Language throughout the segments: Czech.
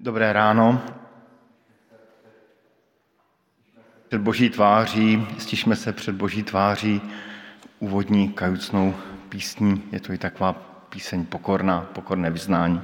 Dobré ráno. Před boží tváří, stišme se před boží tváří úvodní kajucnou písní. Je to i taková píseň pokorná, pokorné vyznání.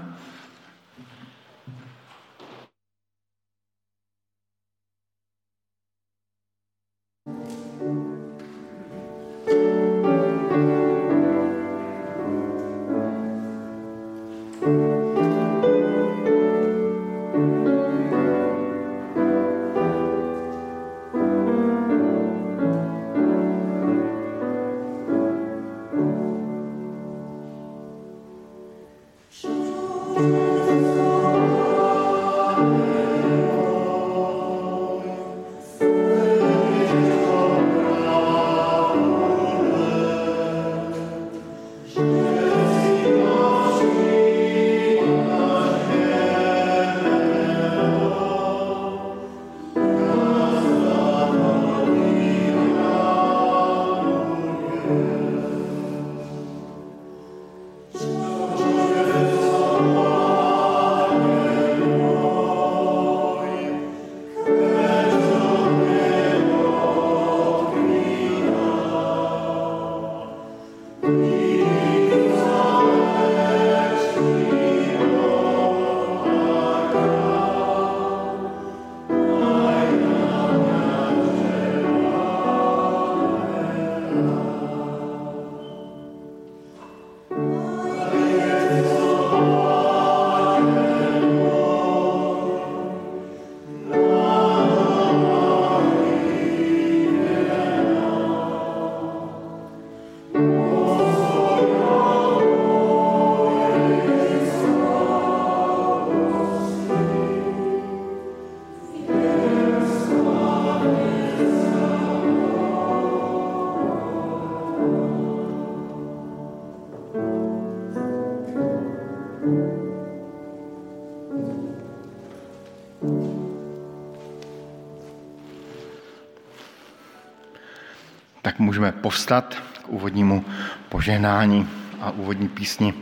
Můžeme povstat k úvodnímu požehnání a úvodní písni.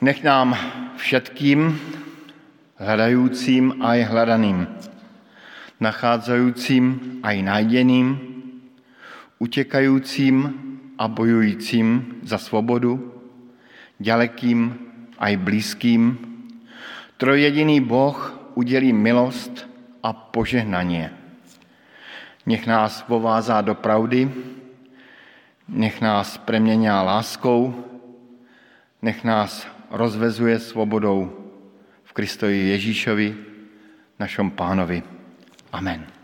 Nech nám všetkým, hledajícím a i hledaným, nacházejícím a i najděným, utěkajícím a bojujícím za svobodu, dalekým a i blízkým, trojjediný Boh udělí milost a požehnaně Nech nás povázá do pravdy, nech nás preměňá láskou, nech nás rozvezuje svobodou v Kristovi Ježíšovi, našom pánovi. Amen.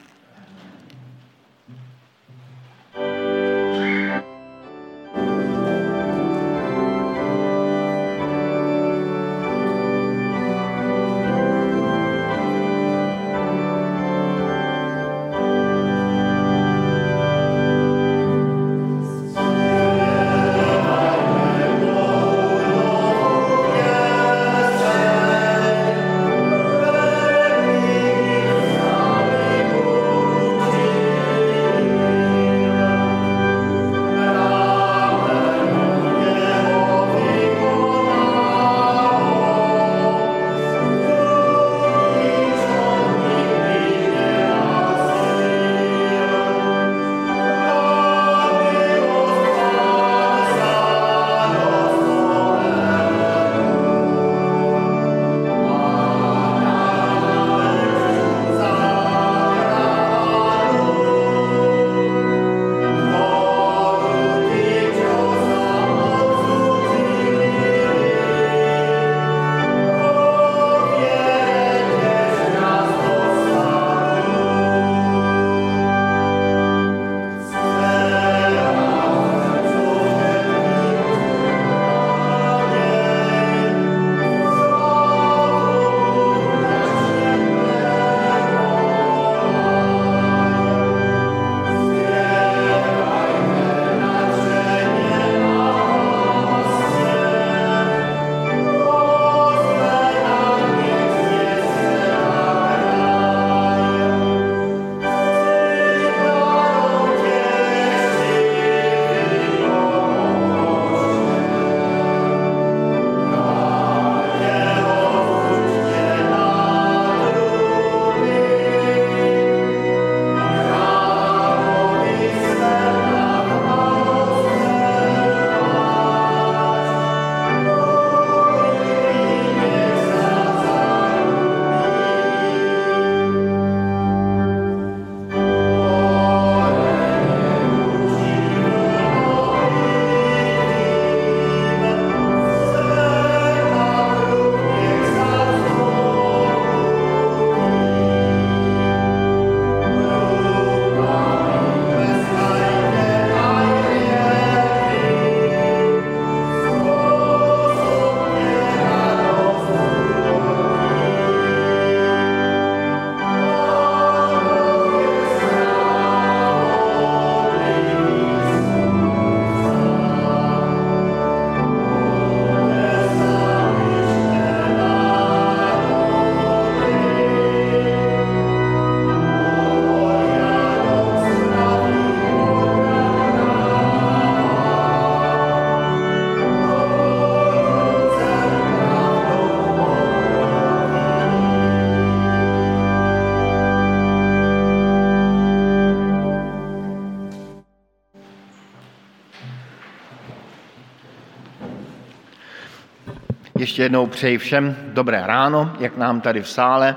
Ještě jednou přeji všem dobré ráno, jak nám tady v sále,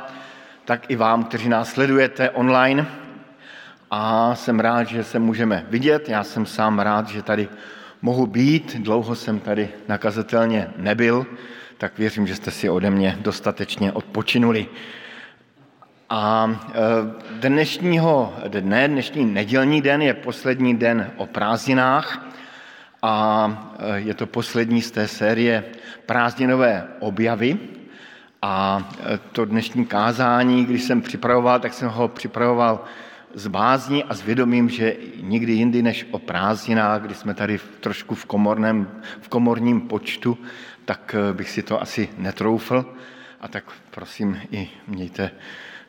tak i vám, kteří nás sledujete online. A jsem rád, že se můžeme vidět. Já jsem sám rád, že tady mohu být. Dlouho jsem tady nakazatelně nebyl, tak věřím, že jste si ode mě dostatečně odpočinuli. A e, dnešního dne, dnešní nedělní den je poslední den o prázdninách a e, je to poslední z té série prázdninové objavy. A e, to dnešní kázání, když jsem připravoval, tak jsem ho připravoval z bázní a s vědomím, že nikdy jindy než o prázdninách, kdy jsme tady trošku v, komorném, v komorním počtu, tak e, bych si to asi netroufl. A tak prosím i mějte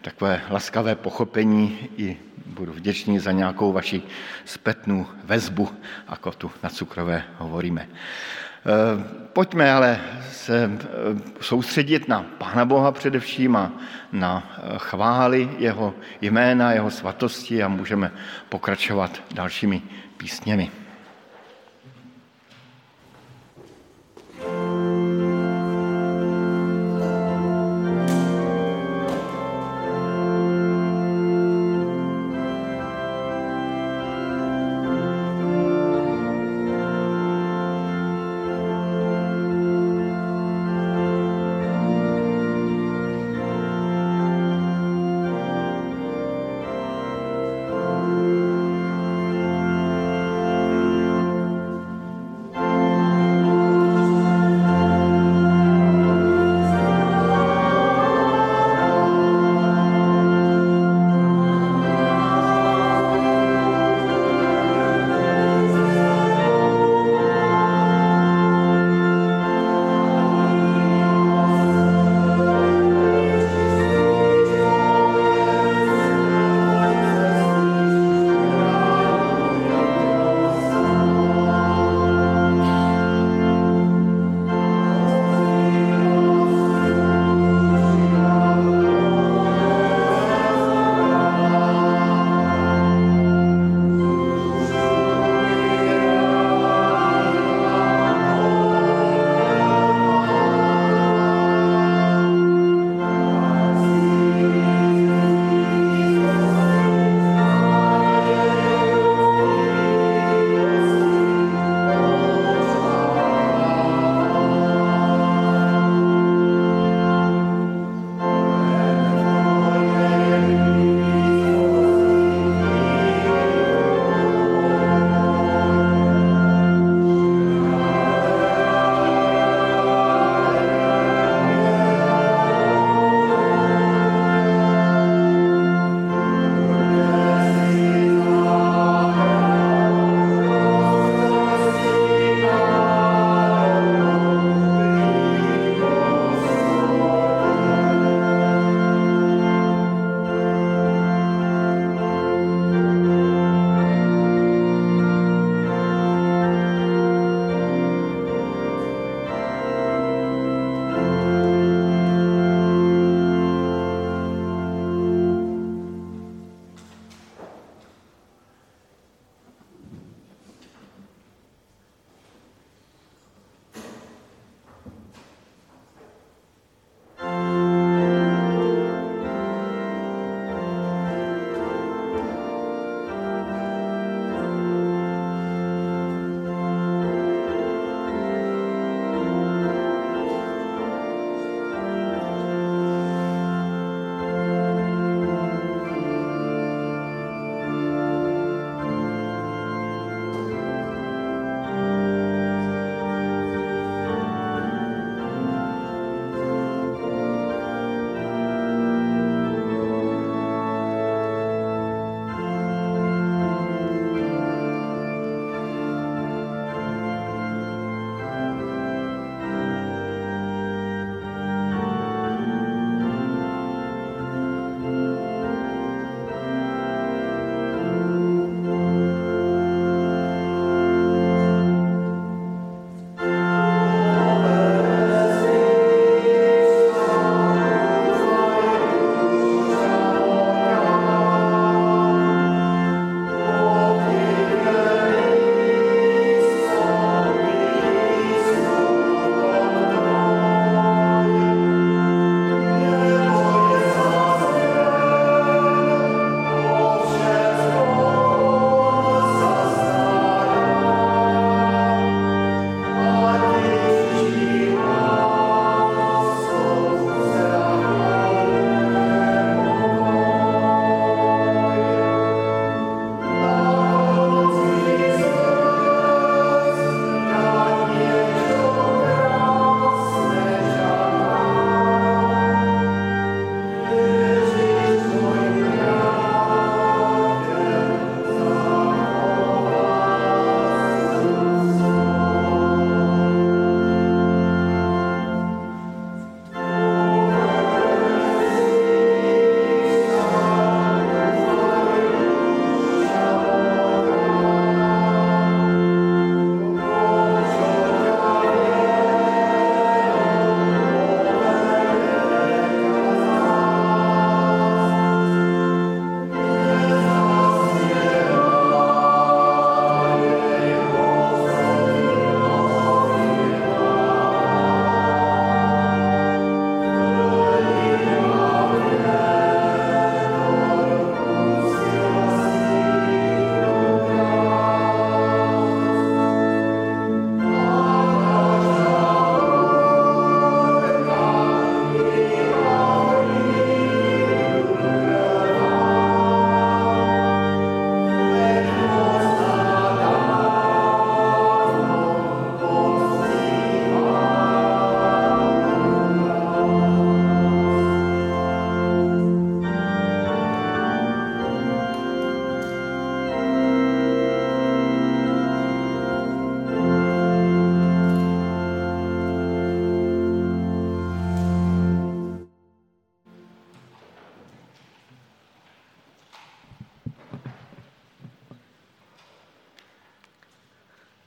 takové laskavé pochopení i budu vděčný za nějakou vaši zpětnou vezbu, jako tu na cukrové hovoríme. E, pojďme ale se e, soustředit na Pána Boha především a na e, chvály jeho jména, jeho svatosti a můžeme pokračovat dalšími písněmi.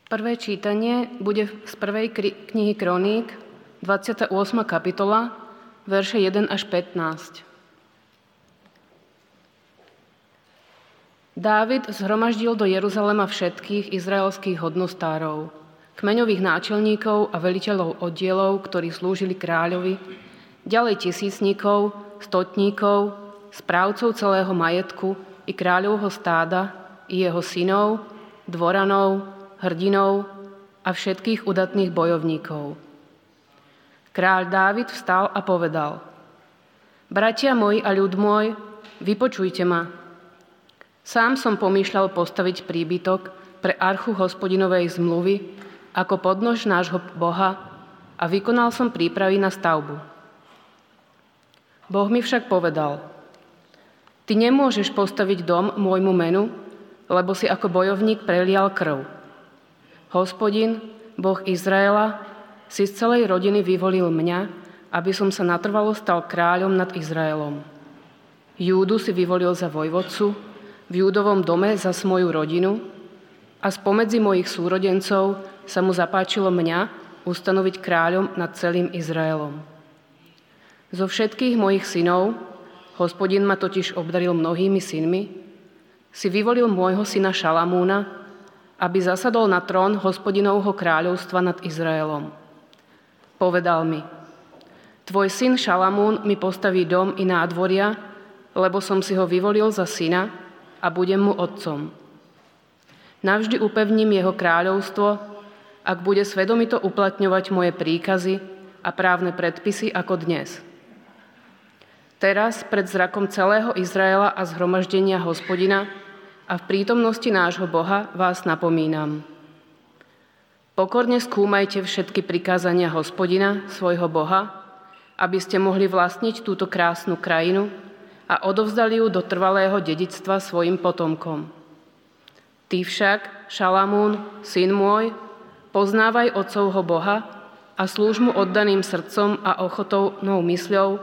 Prvé čítanie bude z prvej knihy Kroník, 28. kapitola, verše 1 až 15. Dávid zhromaždil do Jeruzalema všetkých izraelských hodnostárov, kmeňových náčelníkov a veliteľov oddielov, ktorí slúžili kráľovi, ďalej tisícníkov, stotníkov, správcov celého majetku i kráľovho stáda, i jeho synov, dvoranov, hrdinov a všetkých udatných bojovníkov. Kráľ Dávid vstal a povedal, Bratia moji a ľud môj, vypočujte ma, Sám som pomýšľal postaviť príbytok pre archu hospodinovej zmluvy ako podnož nášho Boha a vykonal som prípravy na stavbu. Boh mi však povedal, ty nemôžeš postaviť dom môjmu menu, lebo si ako bojovník prelial krv. Hospodin, Boh Izraela, si z celej rodiny vyvolil mňa, aby som sa natrvalo stal kráľom nad Izraelom. Júdu si vyvolil za vojvodcu, v Júdovom dome za svoju rodinu a spomedzi mojich súrodencov sa mu zapáčilo mňa ustanoviť kráľom nad celým Izraelom. Zo všetkých mojich synov, hospodin ma totiž obdaril mnohými synmi, si vyvolil môjho syna Šalamúna, aby zasadol na trón hospodinovho kráľovstva nad Izraelom. Povedal mi, tvoj syn Šalamún mi postaví dom i nádvoria, lebo som si ho vyvolil za syna, a budem mu otcom. Navždy upevním jeho kráľovstvo, ak bude svedomito uplatňovať moje príkazy a právne predpisy ako dnes. Teraz pred zrakom celého Izraela a zhromaždenia hospodina a v prítomnosti nášho Boha vás napomínam. Pokorne skúmajte všetky prikázania hospodina, svojho Boha, aby ste mohli vlastniť túto krásnu krajinu, a odovzdali ju do trvalého dedictva svojim potomkom. Ty však, Šalamún, syn môj, poznávaj Otcovho Boha a slúž mu oddaným srdcom a ochotounou mysľou,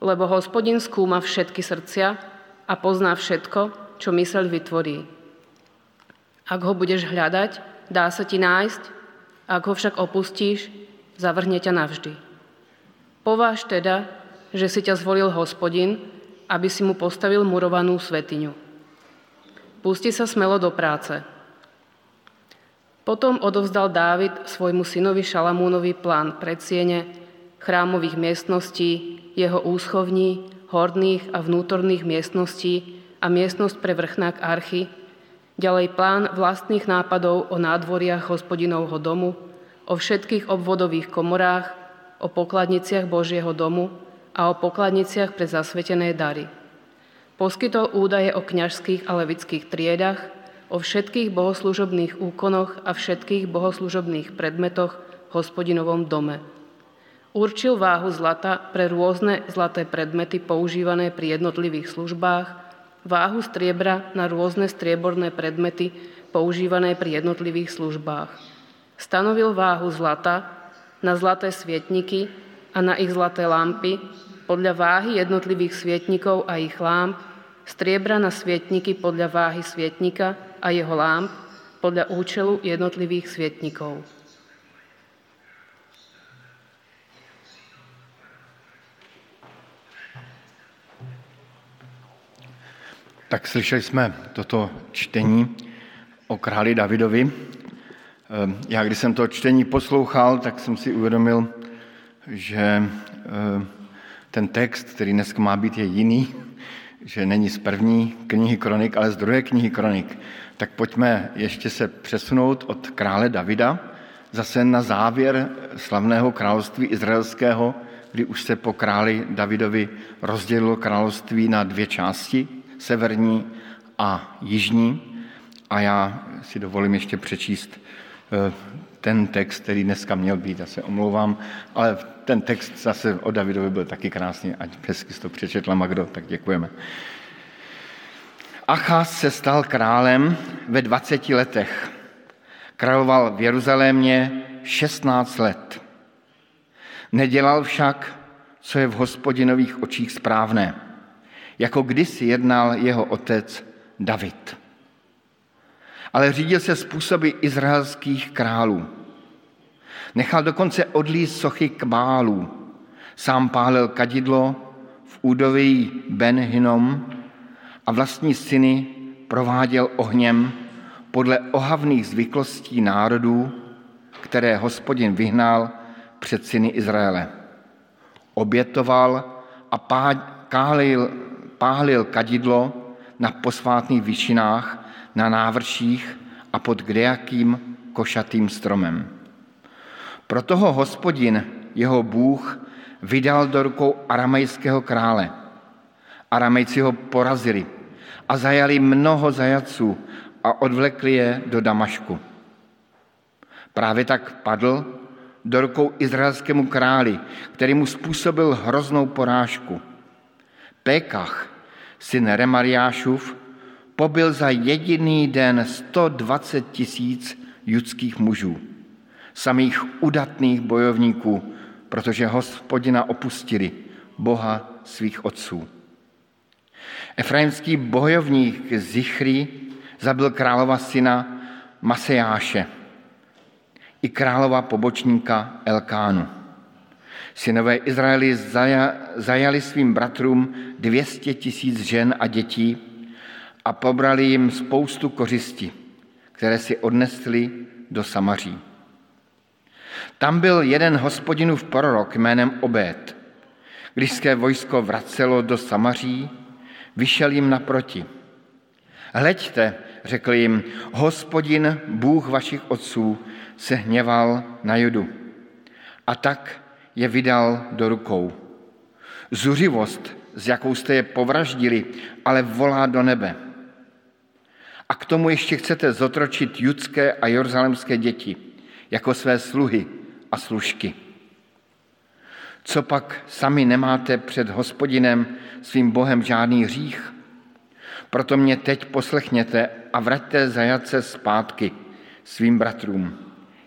lebo hospodin skúma všetky srdcia a pozná všetko, čo myseľ vytvorí. Ak ho budeš hľadať, dá sa ti nájsť, ak ho však opustíš, zavrhne ťa navždy. Pováž teda, že si ťa zvolil hospodin, aby si mu postavil murovanú svetiňu. Pusti sa smelo do práce. Potom odovzdal Dávid svojmu synovi Šalamúnovi plán predsiene, chrámových miestností, jeho úschovní, horných a vnútorných miestností a miestnosť pre vrchnák archy, ďalej plán vlastných nápadov o nádvoriach hospodinovho domu, o všetkých obvodových komorách, o pokladniciach Božieho domu, a o pokladniciach pre zasvetené dary. Poskytol údaje o kňažských a levických triedach, o všetkých bohoslužobných úkonoch a všetkých bohoslužobných predmetoch v hospodinovom dome. Určil váhu zlata pre rôzne zlaté predmety používané pri jednotlivých službách, váhu striebra na rôzne strieborné predmety používané pri jednotlivých službách. Stanovil váhu zlata na zlaté svietniky a na ich zlaté lampy podľa váhy jednotlivých svietnikov a ich lámp, striebra na svietniky podľa váhy svietnika a jeho lámp podľa účelu jednotlivých svietnikov. Tak slyšeli jsme toto čtení o králi Davidovi. Ehm, já, když jsem to čtení poslouchal, tak jsem si uvědomil, že ehm, ten text, který dneska má být, je jiný, že není z první knihy Kronik, ale z druhé knihy Kronik. Tak pojďme ještě se přesunout od krále Davida zase na závěr slavného království izraelského, kdy už se po králi Davidovi rozdělilo království na dvě části, severní a jižní. A já si dovolím ještě přečíst eh, ten text, který dneska měl být, já se omlouvám, ale ten text zase o Davidovi byl taky krásný, ať hezky to přečetla Magdo, tak děkujeme. Achaz se stal králem ve 20 letech. Královal v Jeruzalémě 16 let. Nedělal však, co je v hospodinových očích správné, jako kdysi jednal jeho otec David. ale řídil se způsoby izraelských králů. Nechal dokonce odlíst sochy kbálů. Sám pálil kadidlo v údoví Ben Hinom a vlastní syny prováděl ohněm podle ohavných zvyklostí národů, které hospodin vyhnal před syny Izraele. Obětoval a pálil, pálil kadidlo na posvátných výšinách, na návrších a pod kdejakým košatým stromem. Proto ho hospodin, jeho Bůh, vydal do rukou aramejského krále. Aramejci ho porazili a zajali mnoho zajaců a odvlekli je do Damašku. Právě tak padl do rukou izraelskému králi, který mu způsobil hroznou porážku. Pékach, syn Remariášův, pobil za jediný den 120 tisíc judských mužů, samých udatných bojovníků, protože hospodina opustili, Boha svých otců. Efraimský bojovník Zichri zabil králova syna Masejáše i králova pobočníka Elkánu. Synové Izraeli zajali svým bratrům 200 tisíc žen a dětí a pobrali jim spoustu kořisti, které si odnesli do Samaří. Tam byl jeden hospodinův prorok jménem. Když své vojsko vracelo do Samaří, vyšel jim naproti. Hleďte, řekl jim, hospodin, Bůh vašich otců, se hněval na judu. A tak je vydal do rukou. Zuřivost, s jakou jste je povraždili, ale volá do nebe. A k tomu ještě chcete zotročit judské a jeruzalemské děti jako své sluhy a služky. Co pak sami nemáte před hospodinem svým Bohem žádný hřích? Proto mě teď poslechněte a vraťte zajatce zpátky svým bratrům.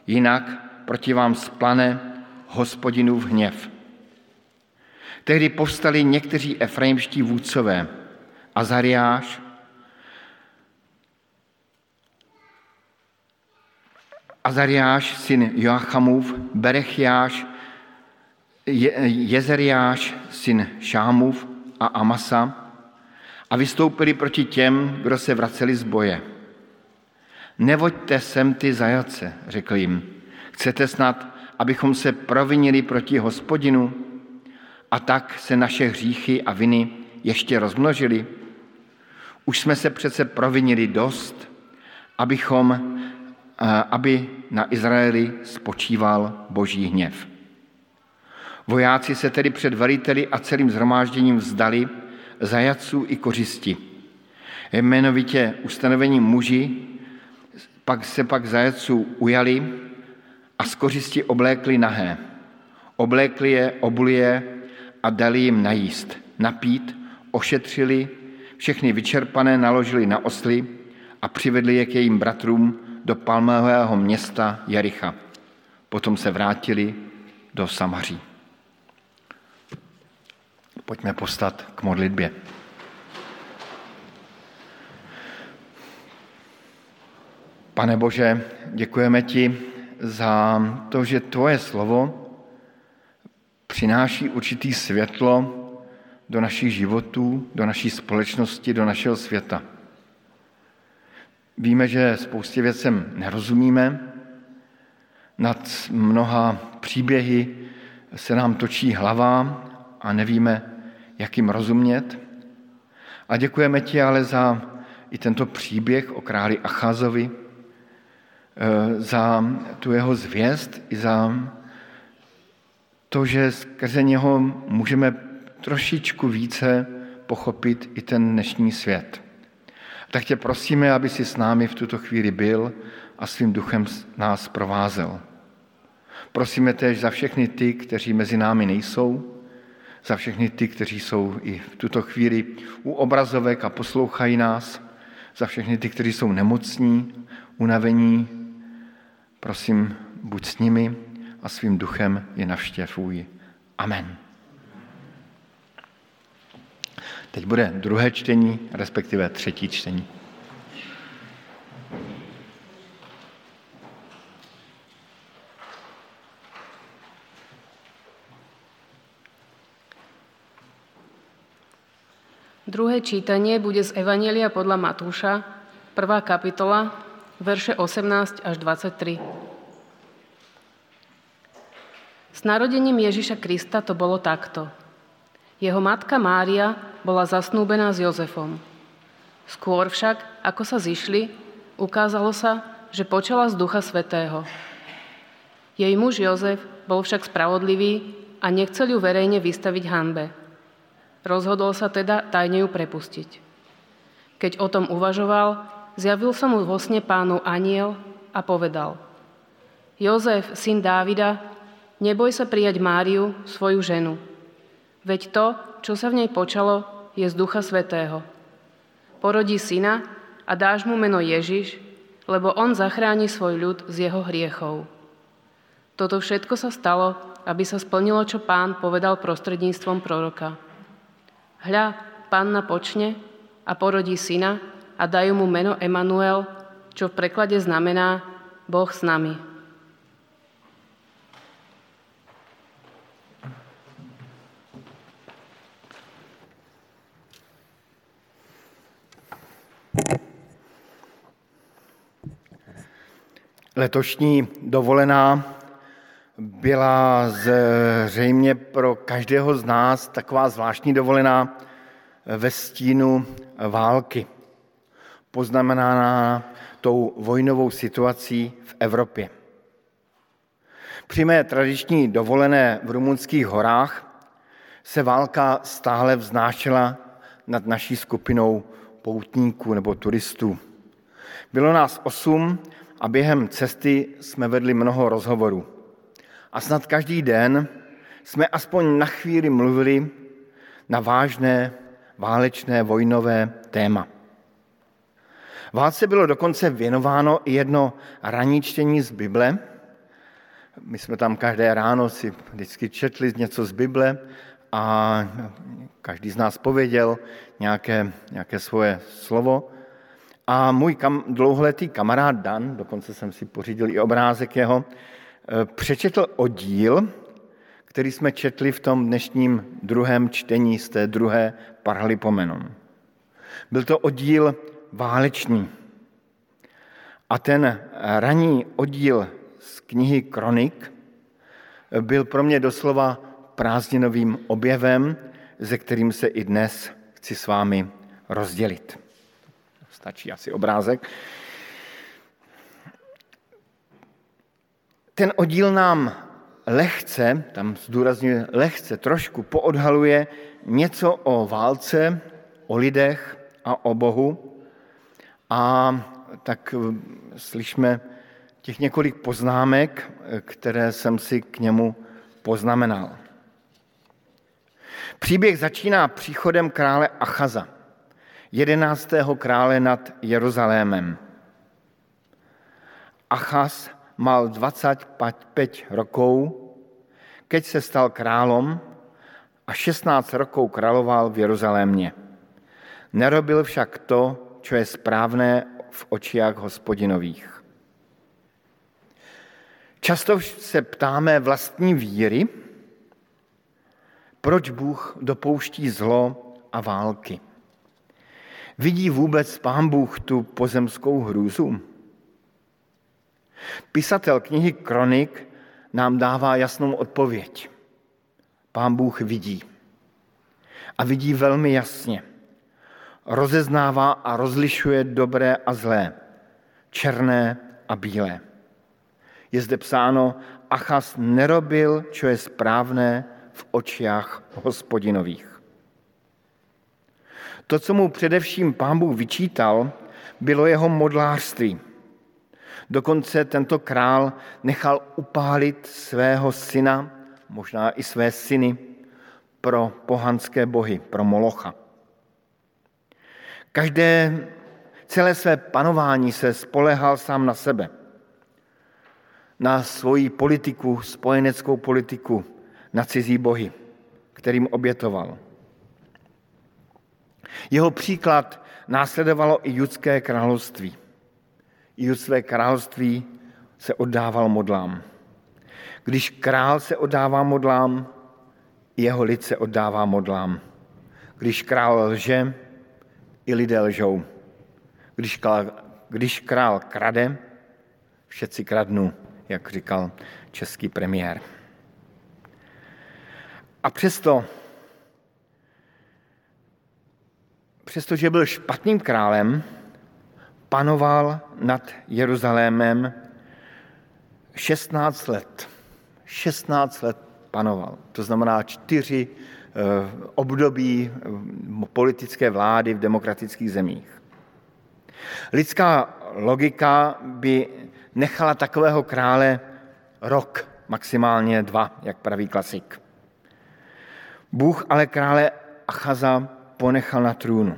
Jinak proti vám splane hospodinův hněv. Tehdy povstali někteří efraimští vůdcové, Azariáš, Azariáš, syn Joachamův, Berechiáš, Jezeriáš, syn Šámův a Amasa a vystoupili proti těm, kdo se vraceli z boje. Nevoďte sem ty zajace, řekl jim. Chcete snad, abychom se provinili proti hospodinu a tak se naše hříchy a viny ještě rozmnožili? Už jsme se přece provinili dost, abychom aby na Izraeli spočíval boží hněv. Vojáci se tedy před veliteli a celým zhromážděním vzdali zajaců i kořisti. Jmenovitě ustanovení muži pak se pak zajaců ujali a z kořisti oblékli nahé. Oblékli je, obuli je a dali jim najíst, napít, ošetřili, všechny vyčerpané naložili na osly a přivedli je k jejím bratrům do palmového města Jericha. Potom se vrátili do Samaří. Pojďme postat k modlitbě. Pane Bože, děkujeme ti za to, že tvoje slovo přináší určitý světlo do našich životů, do naší společnosti, do našeho světa. Víme, že spoustě věcem nerozumíme, nad mnoha příběhy se nám točí hlava a nevíme, jak jim rozumět. A děkujeme ti ale za i tento příběh o králi Achazovi, za tu jeho zvěst i za to, že skrze něho můžeme trošičku více pochopit i ten dnešní svět. Tak tě prosíme, aby si s námi v tuto chvíli byl a svým duchem nás provázel. Prosíme též za všechny ty, kteří mezi námi nejsou, za všechny ty, kteří jsou i v tuto chvíli u obrazovek a poslouchají nás, za všechny ty, kteří jsou nemocní, unavení. Prosím, buď s nimi a svým duchem je navštěvuj. Amen. Teď bude druhé čtení, respektive třetí čtení. Druhé čítanie bude z Evanielia podľa Matúša, prvá kapitola, verše 18 až 23. S narodením Ježiša Krista to bolo takto. Jeho matka Mária bola zasnúbená s Jozefom. Skôr však, ako sa zišli, ukázalo sa, že počala z Ducha Svetého. Jej muž Jozef bol však spravodlivý a nechcel ju verejne vystaviť hanbe. Rozhodol sa teda tajne ju prepustiť. Keď o tom uvažoval, zjavil sa mu vo sne pánu aniel a povedal Jozef, syn Dávida, neboj sa prijať Máriu, svoju ženu. Veď to, čo sa v nej počalo, je z Ducha Svetého. Porodí syna a dáš mu meno Ježiš, lebo on zachráni svoj ľud z jeho hriechov. Toto všetko sa stalo, aby sa splnilo, čo pán povedal prostredníctvom proroka. Hľa, panna počne a porodí syna a dajú mu meno Emanuel, čo v preklade znamená Boh s nami. Letošní dovolená byla zřejmě pro každého z nás taková zvláštní dovolená ve stínu války, poznamenaná tou vojnovou situací v Evropě. Při mé tradiční dovolené v rumunských horách se válka stále vznášela nad naší skupinou poutníků nebo turistů. Bylo nás osm a během cesty jsme vedli mnoho rozhovorů a snad každý den jsme aspoň na chvíli mluvili na vážné válečné vojnové téma. Válce bylo dokonce věnováno jedno ranní čtení z Bible. My jsme tam každé ráno si vždycky četli něco z Bible a každý z nás pověděl nějaké, nějaké svoje slovo. A můj kam, dlouholetý kamarád Dan, dokonce jsem si pořídil i obrázek jeho, Eh, přečetl oddíl, který jsme četli v tom dnešním druhém čtení z té druhé paralipomenon. Byl to oddíl válečný. A ten ranní oddíl z knihy Kronik byl pro mě doslova prázdninovým objevem, ze kterým se i dnes chci s vámi rozdělit. Stačí asi obrázek. ten oddíl nám lehce, tam zdůrazňuje lehce, trošku poodhaluje něco o válce, o lidech a o Bohu. A tak eh, slyšme těch několik poznámek, které jsem si k němu poznamenal. Příběh začíná příchodem krále Achaza, jedenáctého krále nad Jeruzalémem. Achaz mal 25 rokov, keď se stal králom a 16 rokov královal v Jeruzalémě. Nerobil však to, čo je správné v očiach hospodinových. Často se ptáme vlastní víry, proč Bůh dopouští zlo a války. Vidí vůbec Pán Bůh tu pozemskou hrůzu? Pisatel knihy Kronik nám dává jasnou odpověď. Pán Bůh vidí. A vidí velmi jasně. Rozeznává a rozlišuje dobré a zlé, černé a bílé. Je zde psáno, Achas nerobil, čo je správné v očiach hospodinových. To, co mu především pán Bůh vyčítal, bylo jeho modlářství, Dokonce tento král nechal upálit svého syna, možná i své syny, pro pohanské bohy, pro Molocha. Každé, celé své panování se spolehal sám na sebe, na svoji politiku, spojeneckou politiku, na cizí bohy, kterým obětoval. Jeho příklad následovalo i judské království. Jud své království se oddával modlám. Když král se oddává modlám, jeho lid se oddává modlám. Když král lže, i lidé lžou. Když král, když král krade, všetci kradnou, jak říkal český premiér. A přesto, přestože byl špatným králem, panoval nad Jeruzalémem 16 let. 16 let panoval. To znamená čtyři období eh, politické vlády v demokratických zemích. Lidská logika by nechala takového krále rok, maximálně dva, jak praví klasik. Bůh ale krále Achaza ponechal na trůnu.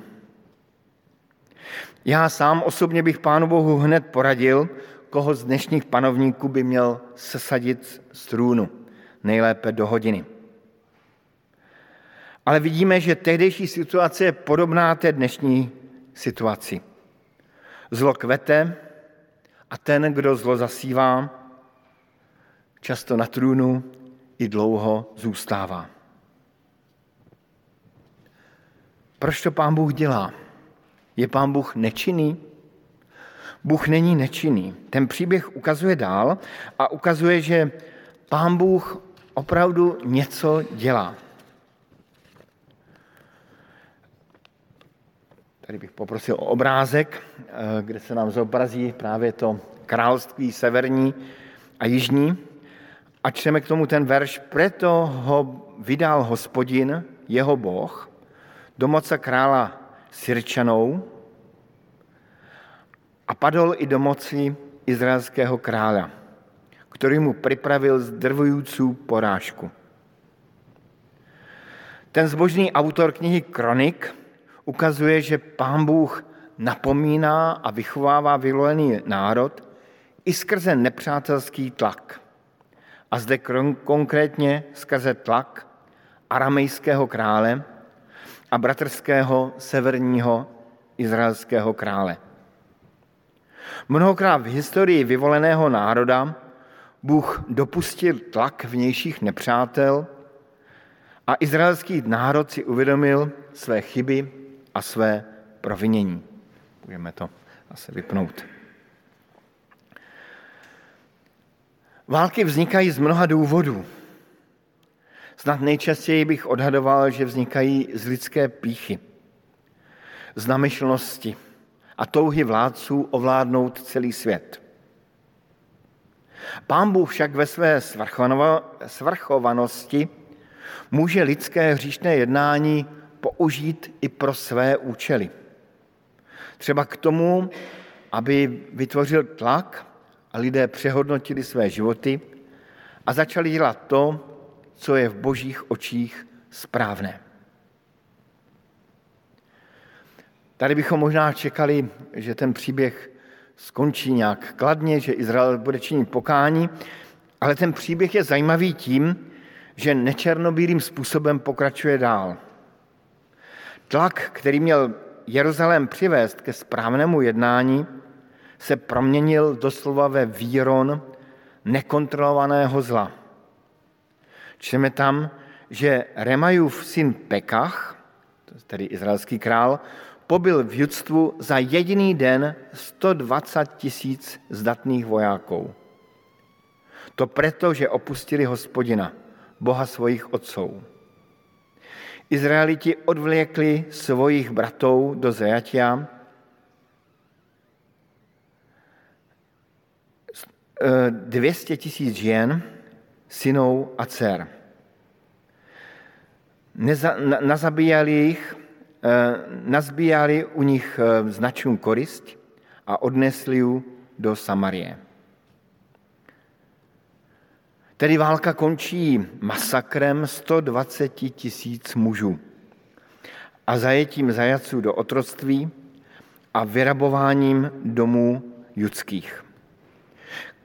Já sám osobně bych Pánu Bohu hned poradil, koho z dnešních panovníků by měl sesadit z trůnu, nejlépe do hodiny. Ale vidíme, že tehdejší situace je podobná té dnešní situaci. Zlo kvete a ten, kdo zlo zasívá, často na trůnu i dlouho zůstává. Proč to pán Bůh dělá? Je pán Bůh nečinný? Bůh není nečinný. Ten příběh ukazuje dál a ukazuje, že pán Bůh opravdu něco dělá. Tady bych poprosil o obrázek, eh, kde se nám zobrazí právě to království severní a jižní. A čteme k tomu ten verš, preto ho vydal hospodin, jeho boh, do moce krála Sirčanou a padl i do moci izraelského krále, který mu připravil zdrvující porážku. Ten zbožný autor knihy Kronik ukazuje, že pán Bůh napomíná a vychovává vylolený národ i skrze nepřátelský tlak. A zde konkrétně skrze tlak aramejského krále a bratrského severního izraelského krále. Mnohokrát v historii vyvoleného národa Bůh dopustil tlak vnějších nepřátel a izraelský národ si uvědomil své chyby a své provinění. Budeme to asi vypnout. Války vznikají z mnoha důvodů. Snad nejčastěji bych odhadoval, že vznikají z lidské píchy, z namyšlnosti a touhy vládců ovládnout celý svět. Pán Bůh však ve své svrchovanosti může lidské hříšné jednání použít i pro své účely. Třeba k tomu, aby vytvořil tlak a lidé přehodnotili své životy a začali dělat to, co je v božích očích správné. Tady bychom možná čekali, že ten příběh skončí nějak kladně, že Izrael bude činit pokání, ale ten příběh je zajímavý tím, že nečernobílým způsobem pokračuje dál. Tlak, který měl Jeruzalém přivést ke správnému jednání, se proměnil doslova ve výron nekontrolovaného zla. Čteme tam, že Remajův syn Pekach, tedy izraelský král, pobyl v judstvu za jediný den 120 tisíc zdatných vojáků. To proto, že opustili hospodina, boha svojich otců. Izraeliti odvlékli svojich bratou do zajatia, 200 tisíc žen, synů a dcer. Na, nazabíjali jich, eh, nazbíjali u nich eh, značnou korist a odnesli ju do Samarie. Tedy válka končí masakrem 120 tisíc mužů a zajetím zajaců do otroctví a vyrabováním domů judských.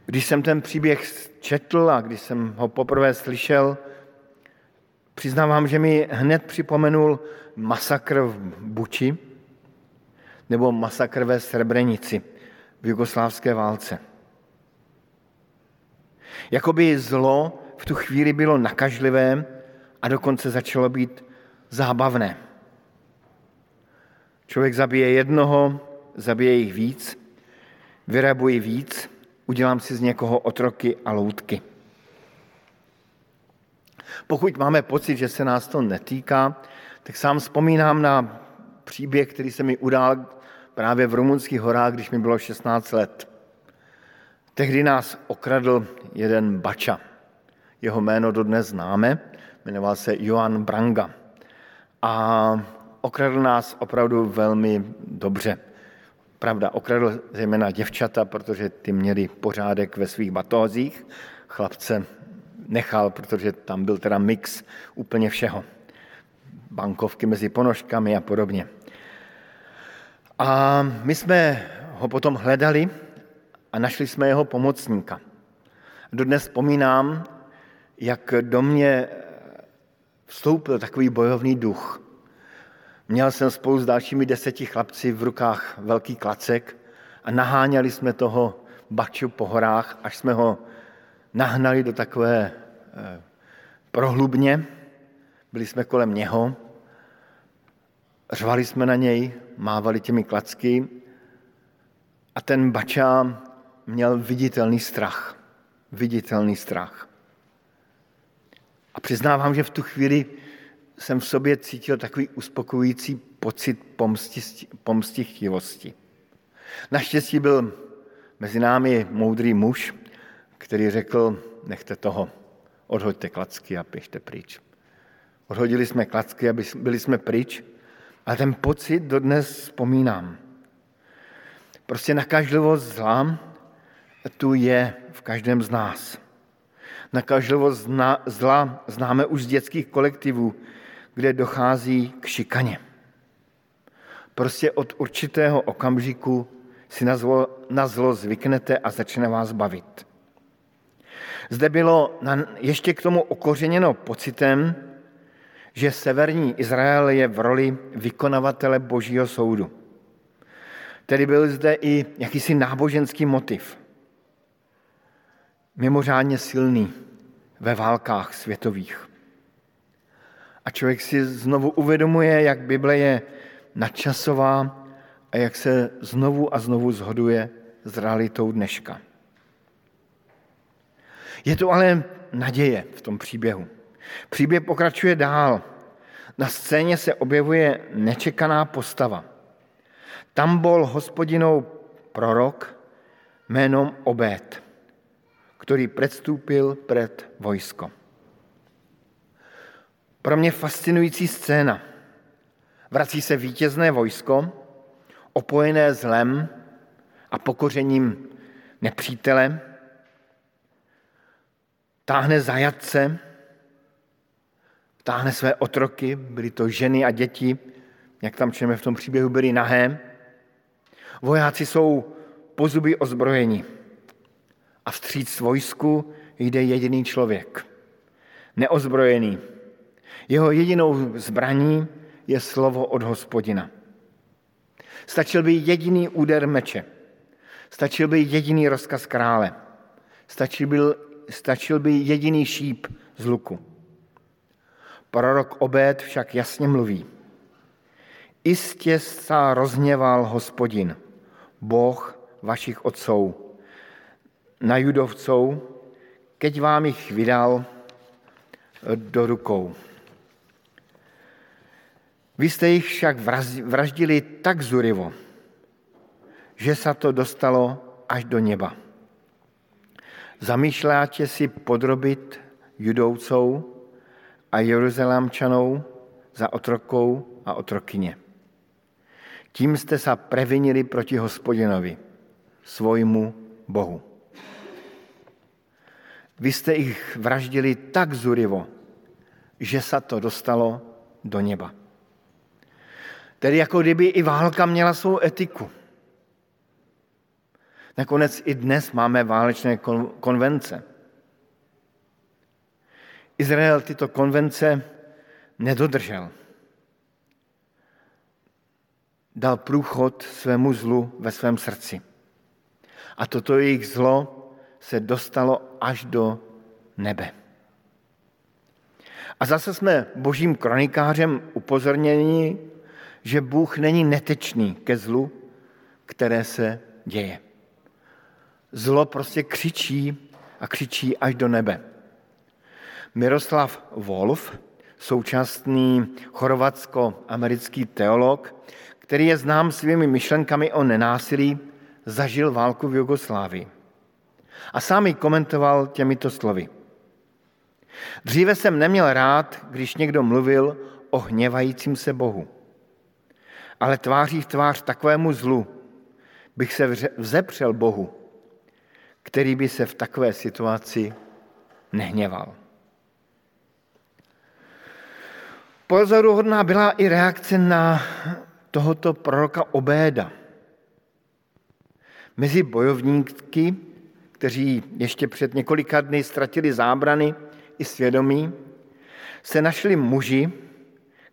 Když jsem ten příběh četl a když jsem ho poprvé slyšel, přiznávám, že mi hned připomenul masakr v Buči nebo masakr ve Srebrenici v jugoslávské válce. Jakoby zlo v tu chvíli bylo nakažlivé a dokonce začalo být zábavné. Člověk zabije jednoho, zabije jich víc, vyrabuji víc, udělám si z někoho otroky a loutky. Pokud máme pocit, že se nás to netýká, tak sám vzpomínám na příběh, který se mi udál právě v rumunských horách, když mi bylo 16 let. Tehdy nás okradl jeden bača. Jeho jméno dodnes známe, jmenoval se Joan Branga. A okradl nás opravdu velmi dobře. Pravda, okradl zejména děvčata, protože ty měli pořádek ve svých batózích. Chlapce nechal, protože tam byl teda mix úplně všeho. Bankovky mezi ponožkami a podobně. A my jsme ho potom hledali a našli jsme jeho pomocníka. Dodnes vzpomínám, jak do mě vstoupil takový bojovný duch. Měl jsem spolu s dalšími deseti chlapci v rukách velký klacek a naháněli jsme toho baču po horách, až jsme ho nahnali do takové eh, prohlubně. Byli jsme kolem něho, řvali jsme na něj, mávali těmi klacky a ten bača měl viditelný strach. Viditelný strach. A přiznávám, že v tu chvíli jsem v sobě cítil takový uspokojující pocit pomsti, pomstichtivosti. Naštěstí byl mezi námi moudrý muž, který řekl, nechte toho, odhoďte klacky a běžte pryč. Odhodili jsme klacky a byli jsme pryč, ale ten pocit dodnes vzpomínám. Prostě nakažlivost zla tu je v každém z nás. Nakažlivost zla známe už z dětských kolektivů, kde dochází k šikaně. Prostě od určitého okamžiku si na zlo, na zlo zvyknete a začne vás bavit. Zde bylo ještě k tomu okořeněno pocitem, že severní Izrael je v roli vykonavatele božího soudu. Tedy byl zde i jakýsi náboženský motiv, mimořádně silný ve válkách světových. A člověk si znovu uvědomuje, jak Bible je nadčasová a jak se znovu a znovu zhoduje s realitou dneška. Je to ale naděje v tom příběhu. Příběh pokračuje dál. Na scéně se objevuje nečekaná postava. Tam byl hospodinou prorok jménem Obed, který předstúpil před vojsko. Pro mě fascinující scéna. Vrací se vítězné vojsko, opojené zlem a pokořením nepřítele, táhne zajatce, táhne své otroky, byly to ženy a děti, jak tam čteme v tom příběhu, byly nahé. Vojáci jsou pozuby ozbrojeni a vstříc vojsku jde jediný člověk, neozbrojený, jeho jedinou zbraní je slovo od hospodina. Stačil by jediný úder meče. Stačil by jediný rozkaz krále. Stačil by, stačil by jediný šíp z luku. Prorok Obed však jasně mluví. Istě se rozněval hospodin, boh vašich otců, na judovců, keď vám jich vydal do rukou. Vy jste jich však vraždili tak zurivo, že se to dostalo až do neba. Zamýšláte si podrobit judoucou a jeruzalémčanou za otrokou a otrokyně. Tím jste se previnili proti hospodinovi, svojmu Bohu. Vy jste jich vraždili tak zurivo, že se to dostalo do neba. Tedy jako kdyby i válka měla svou etiku. Nakonec i dnes máme válečné konvence. Izrael tyto konvence nedodržel. Dal průchod svému zlu ve svém srdci. A toto jejich zlo se dostalo až do nebe. A zase jsme božím kronikářem upozorněni, že Bůh není netečný ke zlu, které se děje. Zlo prostě křičí a křičí až do nebe. Miroslav Wolf, současný chorvatsko-americký teolog, který je znám svými myšlenkami o nenásilí, zažil válku v Jugoslávii. A sám ji komentoval těmito slovy. Dříve jsem neměl rád, když někdo mluvil o hněvajícím se Bohu. Ale tváří v tvář takovému zlu bych se vzepřel Bohu, který by se v takové situaci nehněval. Pozoruhodná byla i reakce na tohoto proroka Obéda. Mezi bojovníky, kteří ještě před několika dny ztratili zábrany i svědomí, se našli muži,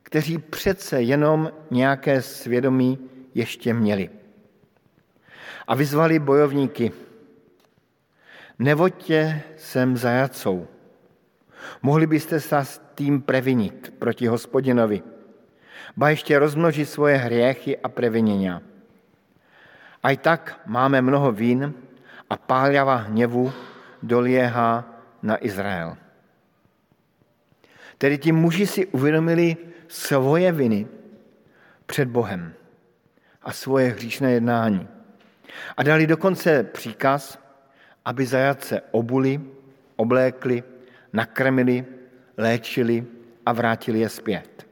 kteří přece jenom nějaké svědomí ještě měli. A vyzvali bojovníky, nevoďte sem zajacou. Mohli byste se s tím previnit proti hospodinovi, ba ještě rozmnožit svoje hriechy a previnění. A i tak máme mnoho vín a páljava hněvu doliehá na Izrael. Tedy ti muži si uvědomili svoje viny před Bohem a svoje hříšné jednání. A dali dokonce příkaz, aby zajatce obuli, oblékli, nakrmili, léčili a vrátili je zpět.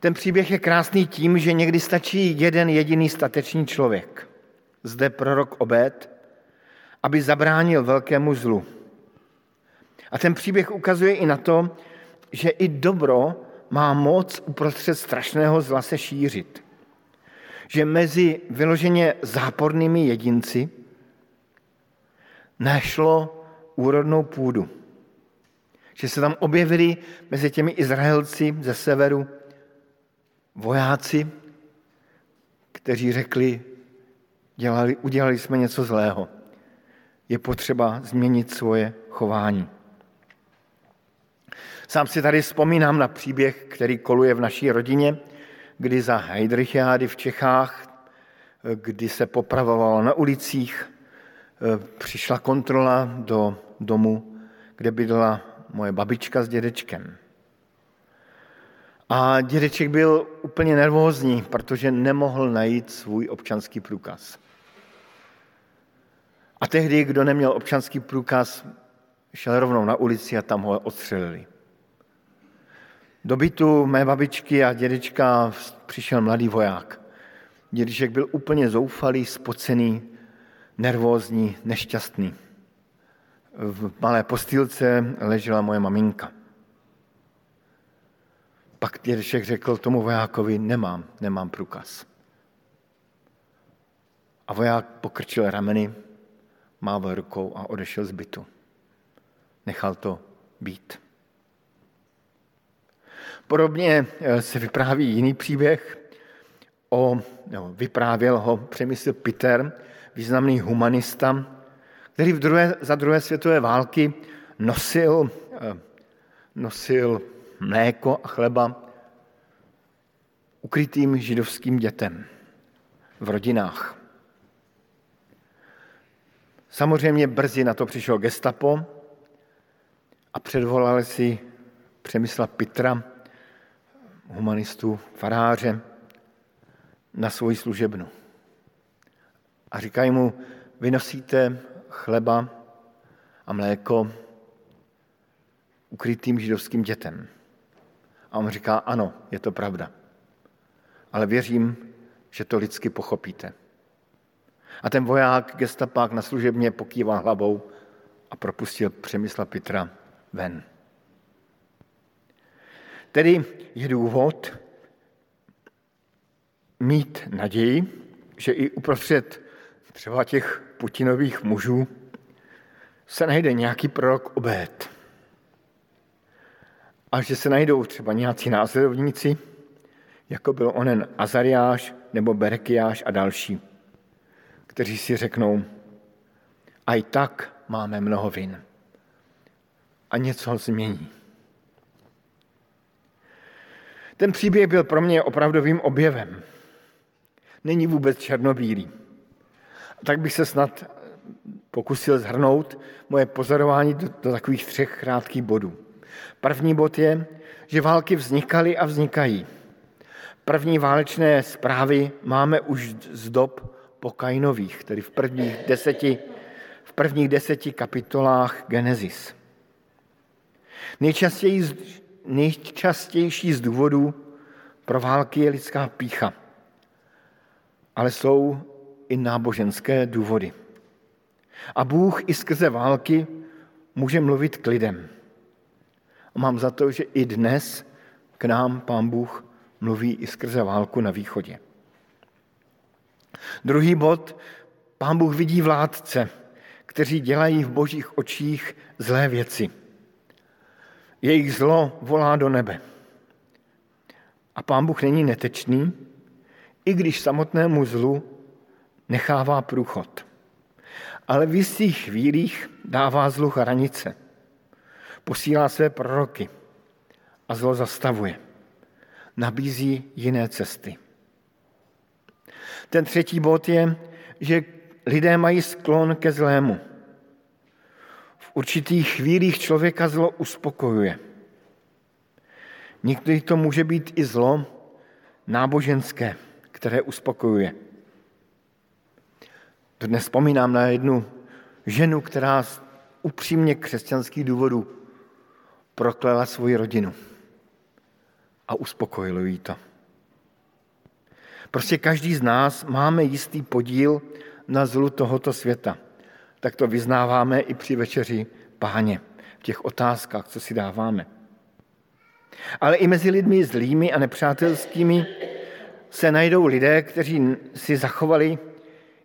Ten příběh je krásný tím, že někdy stačí jeden jediný statečný člověk, zde prorok Obed, aby zabránil velkému zlu. A ten příběh ukazuje i na to, že i dobro má moc uprostřed strašného zla se šířit. Že mezi vyloženě zápornými jedinci našlo úrodnou půdu. Že se tam objevili mezi těmi Izraelci ze severu vojáci, kteří řekli, dělali, udělali jsme něco zlého. Je potřeba změnit svoje chování. Sám si tady vzpomínám na příběh, který koluje v naší rodině, kdy za Heidrichiády v Čechách, kdy se popravovalo na ulicích, přišla kontrola do domu, kde bydlela moje babička s dědečkem. A dědeček byl úplně nervózní, protože nemohl najít svůj občanský průkaz. A tehdy, kdo neměl občanský průkaz, šel rovnou na ulici a tam ho odstřelili. Do bytu mé babičky a dědečka přišel mladý voják. Dědeček byl úplně zoufalý, spocený, nervózní, nešťastný. V malé postýlce ležela moje maminka. Pak dědeček řekl tomu vojákovi, nemám, nemám průkaz. A voják pokrčil rameny, mával rukou a odešel z bytu. Nechal to být. Podobně eh, se vypráví jiný příběh, o, no, vyprávěl ho Přemysl Peter, významný humanista, který v druhé, za druhé světové války nosil, eh, nosil mléko a chleba ukrytým židovským dětem v rodinách. Samozřejmě brzy na to přišel gestapo a předvolali si Přemysla Petra, humanistu, faráře, na svoji služebnu. A říkají mu, vy nosíte chleba a mléko ukrytým židovským dětem. A on říká, ano, je to pravda. Ale věřím, že to lidsky pochopíte. A ten voják, gestapák na služebně pokývá hlavou a propustil Přemysla Petra ven. Tedy je důvod mít naději, že i uprostřed třeba těch Putinových mužů se najde nějaký prorok obét a že se najdou třeba nějací následovníci, jako byl onen Azariáš nebo Berekiáš a další, kteří si řeknou, a i tak máme mnoho vin. A něco změní. Ten příběh byl pro mě opravdovým objevem. Není vůbec černobílý. Tak bych se snad pokusil zhrnout moje pozorování do, do takových třech krátkých bodů. První bod je, že války vznikaly a vznikají. První válečné zprávy máme už z dob pokajnových, tedy v prvních deseti, v prvních deseti kapitolách Genesis. Nejčastěji, nejčastější z důvodů pro války je lidská pícha, ale jsou i náboženské důvody. A Bůh i skrze války může mluvit k lidem. A mám za to, že i dnes k nám Pán Bůh mluví i skrze válku na východě. Druhý bod. Pán Bůh vidí vládce, kteří dělají v božích očích zlé věci. Jejich zlo volá do nebe. A pán Bůh není netečný, i když samotnému zlu nechává průchod. Ale v jistých chvílích dává zlu hranice. Posílá své proroky a zlo zastavuje. Nabízí jiné cesty. Ten třetí bod je, že lidé mají sklon ke zlému. V určitých chvílích člověka zlo uspokojuje. Někdy to může být i zlo náboženské, které uspokojuje. Dnes vzpomínám na jednu ženu, která z upřímně křesťanských důvodů proklela svoji rodinu a uspokojilo jí to. Prostě každý z nás máme jistý podíl na zlu tohoto světa. Tak to vyznáváme i při večeři páně, v těch otázkách, co si dáváme. Ale i mezi lidmi zlými a nepřátelskými se najdou lidé, kteří si zachovali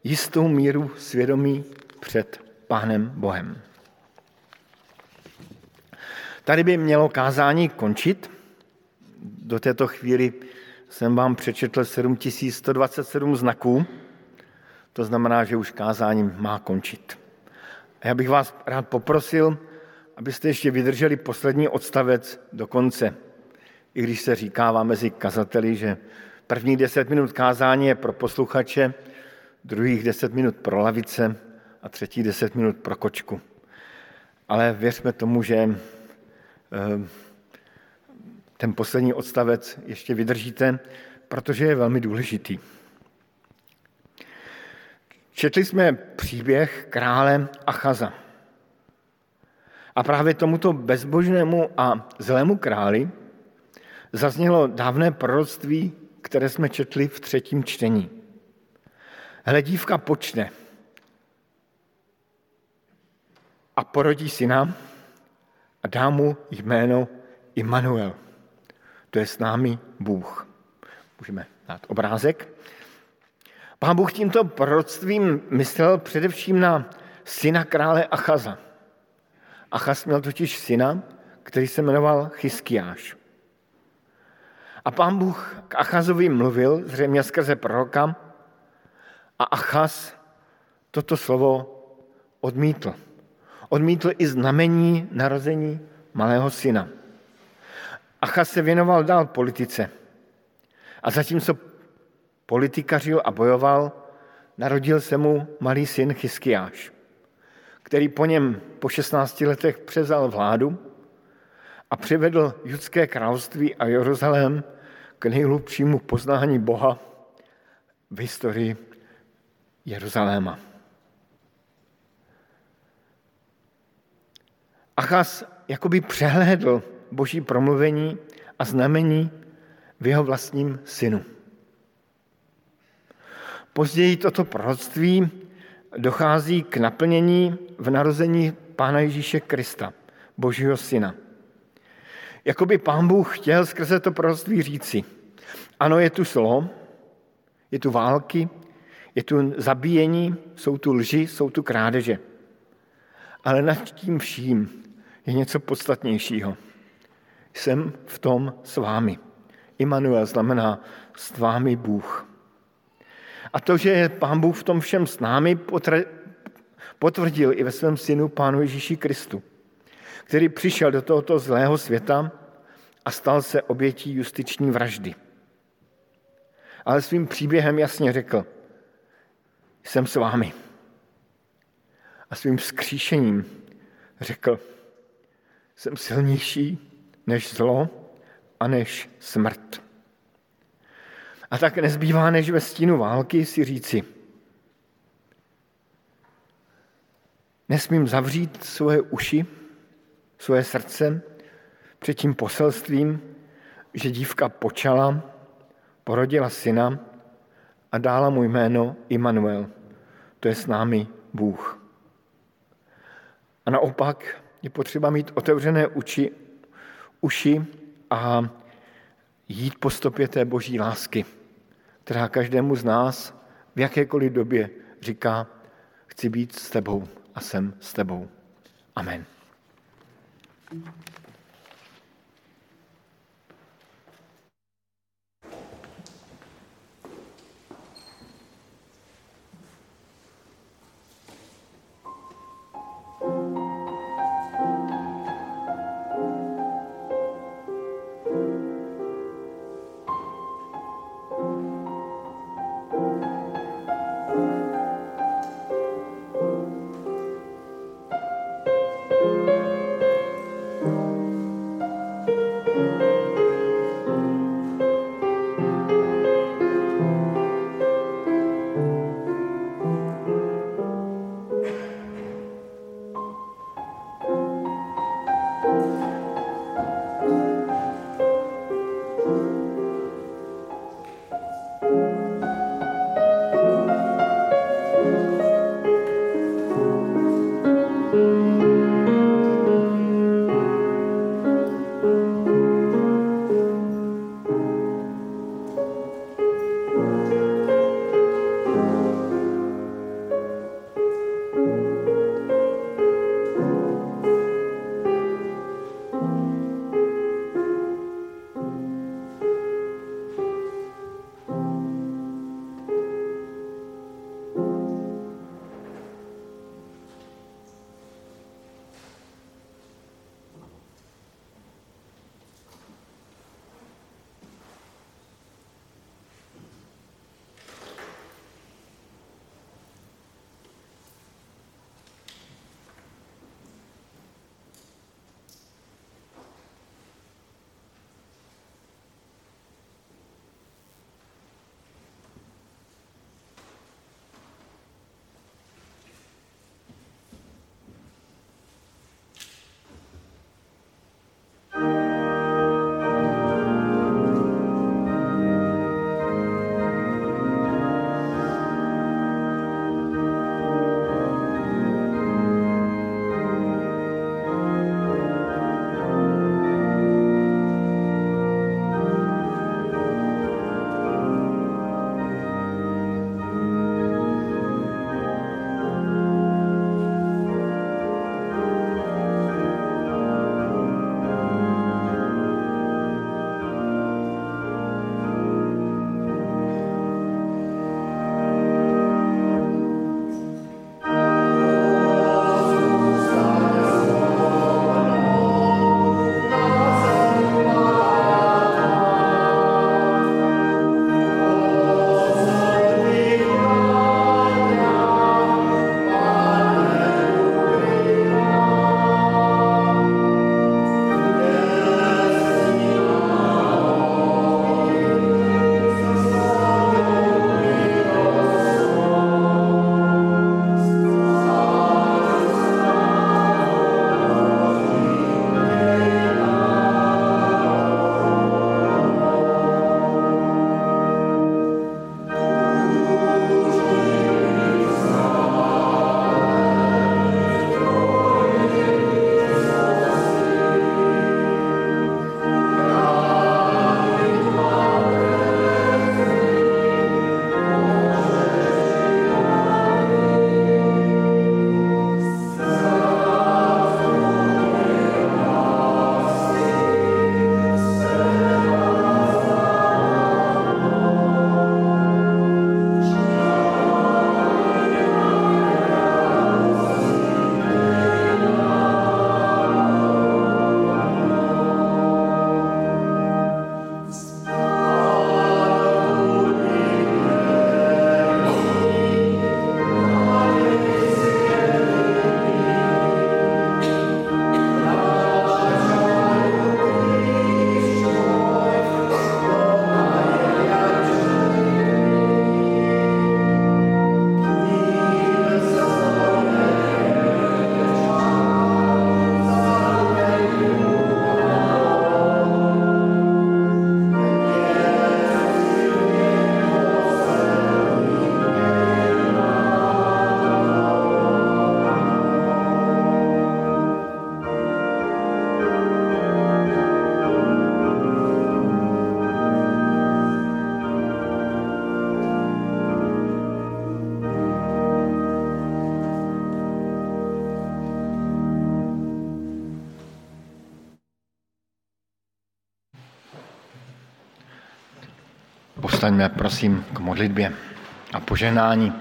jistou míru svědomí před Pánem Bohem. Tady by mělo kázání končit. Do této chvíli jsem vám přečetl 7127 znaků, to znamená, že už kázání má končit. A já bych vás rád poprosil, abyste ještě vydrželi poslední odstavec do konce. I když se říkává mezi kazateli, že první deset minut kázání je pro posluchače, druhých deset minut pro lavice a třetí deset minut pro kočku. Ale věřme tomu, že eh, ten poslední odstavec ještě vydržíte, protože je velmi důležitý. Četli jsme příběh krále Achaza. A právě tomuto bezbožnému a zlému králi zaznělo dávné proroctví, které jsme četli v třetím čtení. Hledívka počne a porodí syna a dá mu jméno Immanuel. To je s námi Bůh. Můžeme dát obrázek. Pán Bůh tímto proroctvím myslel především na syna krále Achaza. Achaz měl totiž syna, který se jmenoval Chyskiáš. A pán Bůh k Achazovi mluvil, zřejmě skrze proroka, a Achaz toto slovo odmítl. Odmítl i znamení narození malého syna. Achaz se věnoval dál politice. A zatímco politikařil a bojoval, narodil se mu malý syn Chyskiáš, který po něm po 16 letech převzal vládu a přivedl judské království a Jeruzalém k nejhlubšímu poznání Boha v historii Jeruzaléma. Achaz jakoby přehlédl boží promluvení a znamení v jeho vlastním synu. Později toto proroctví dochází k naplnění v narození Pána Ježíše Krista, Božího syna. Jakoby pán Bůh chtěl skrze to proroctví říci, ano, je tu slo, je tu války, je tu zabíjení, jsou tu lži, jsou tu krádeže. Ale nad tím vším je něco podstatnějšího. Jsem v tom s vámi. Immanuel znamená s vámi Bůh. A to, že je Pán Bůh v tom všem s námi, potvrdil i ve svém synu Pánu Ježíši Kristu, který přišel do tohoto zlého světa a stal se obětí justiční vraždy. Ale svým příběhem jasně řekl, jsem s vámi. A svým vzkříšením řekl, jsem silnější než zlo a než smrt. A tak nezbývá, než ve stínu války si říci, nesmím zavřít svoje uši, svoje srdce před tím poselstvím, že dívka počala, porodila syna a dála mu jméno Immanuel, to je s námi Bůh. A naopak je potřeba mít otevřené uči, uši a jít po stopě té boží lásky, která každému z nás v jakékoliv době říká, chci být s tebou a jsem s tebou. Amen. Postaňme prosím k modlitbě a požehnání.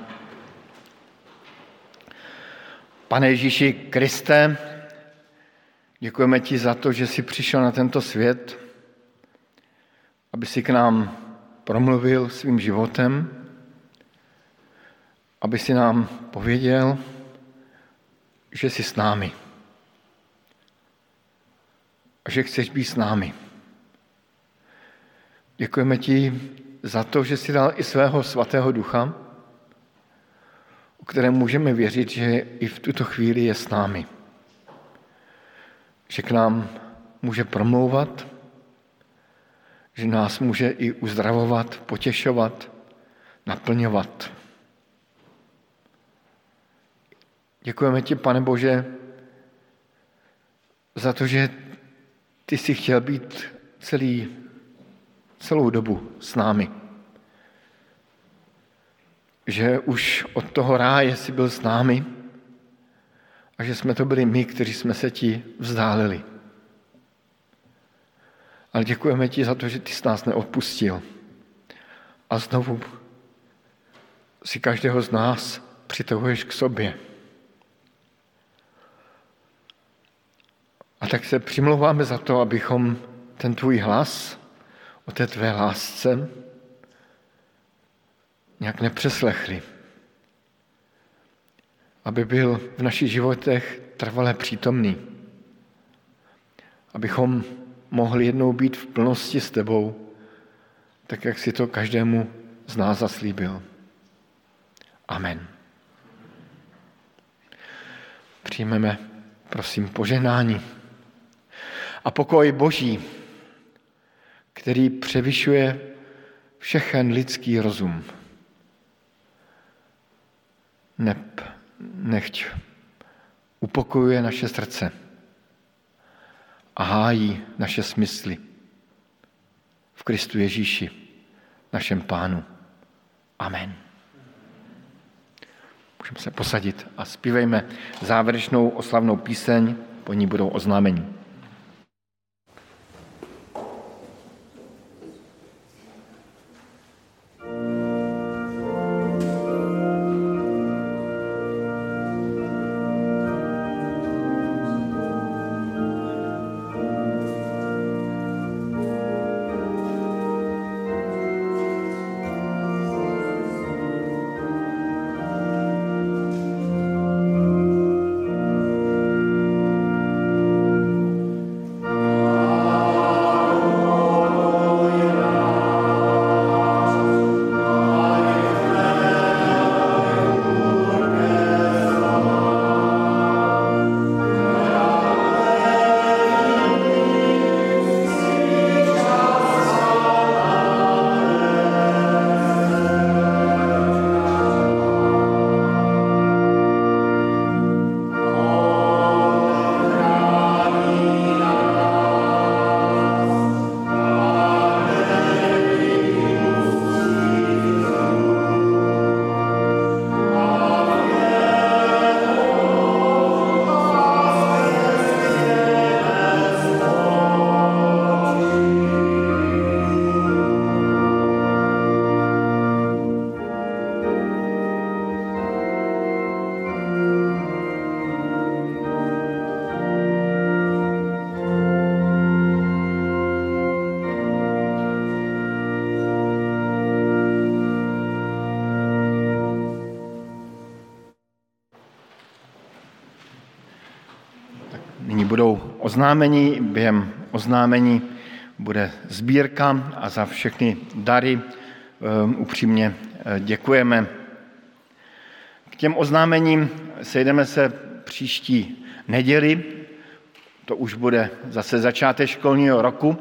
Pane Ježíši Kriste, děkujeme ti za to, že jsi přišel na tento svět, aby si k nám promluvil svým životem, aby si nám pověděl, že jsi s námi a že chceš být s námi. Děkujeme ti za to, že jsi dal i svého svatého ducha, o kterém můžeme věřit, že i v tuto chvíli je s námi. Že k nám může promlouvat, že nás může i uzdravovat, potěšovat, naplňovat. Děkujeme ti, pane Bože, za to, že ty jsi chtěl být celý celou dobu s námi. Že už od toho ráje si byl s námi a že jsme to byli my, kteří jsme se ti vzdálili. Ale děkujeme ti za to, že ty s nás neodpustil. A znovu si každého z nás přitahuješ k sobě. A tak se přimlouváme za to, abychom ten tvůj hlas o té tvé lásce nějak nepřeslechli. Aby byl v našich životech trvale přítomný. Abychom mohli jednou být v plnosti s tebou, tak jak si to každému z nás zaslíbil. Amen. Přijmeme, prosím, požehnání. A pokoj Boží, který převyšuje všechen lidský rozum. Neb, nechť upokojuje naše srdce a hájí naše smysly v Kristu Ježíši, našem Pánu. Amen. Můžeme se posadit a zpívejme závěrečnou oslavnou píseň, po ní budou oznámení. Oznámení. Během oznámení bude sbírka a za všechny dary um, upřímně eh, děkujeme. K těm oznámením sejdeme se příští neděli, to už bude zase začátek školního roku.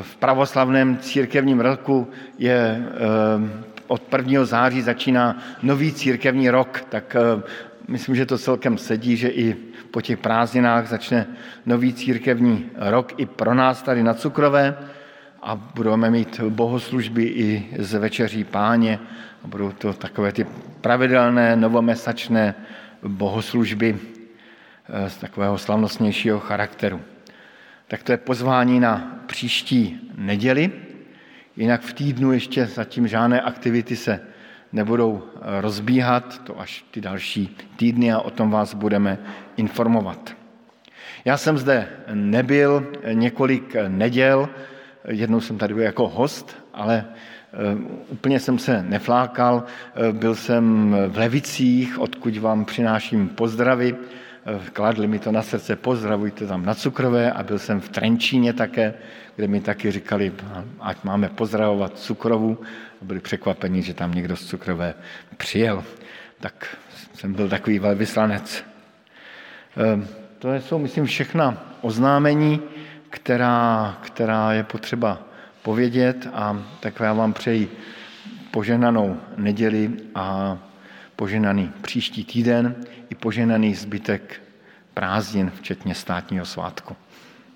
V pravoslavném církevním roku je eh, od 1. září začíná nový církevní rok, tak eh, myslím, že to celkem sedí, že i po těch prázdninách začne nový církevní rok i pro nás tady na Cukrové a budeme mít bohoslužby i z večeří páně a budou to takové ty pravidelné novomesačné bohoslužby eh, z takového slavnostnějšího charakteru. Tak to je pozvání na příští neděli. Jinak v týdnu ještě zatím žádné aktivity se nebudou rozbíhat, to až ty další týdny a o tom vás budeme informovat. Já jsem zde nebyl několik neděl, jednou jsem tady byl jako host, ale Eh, úplně jsem se neflákal, eh, byl jsem v Levicích, odkud vám přináším pozdravy, eh, kladli mi to na srdce, pozdravujte tam na Cukrové a byl jsem v Trenčíně také, kde mi taky říkali, ať máme pozdravovat Cukrovu. Byli překvapeni, že tam někdo z Cukrové přijel. Tak jsem byl takový velvyslanec. To jsou, myslím, všechna oznámení, která, která je potřeba povědět a tak já vám přeji poženanou neděli a poženaný příští týden i poženaný zbytek prázdnin, včetně státního svátku.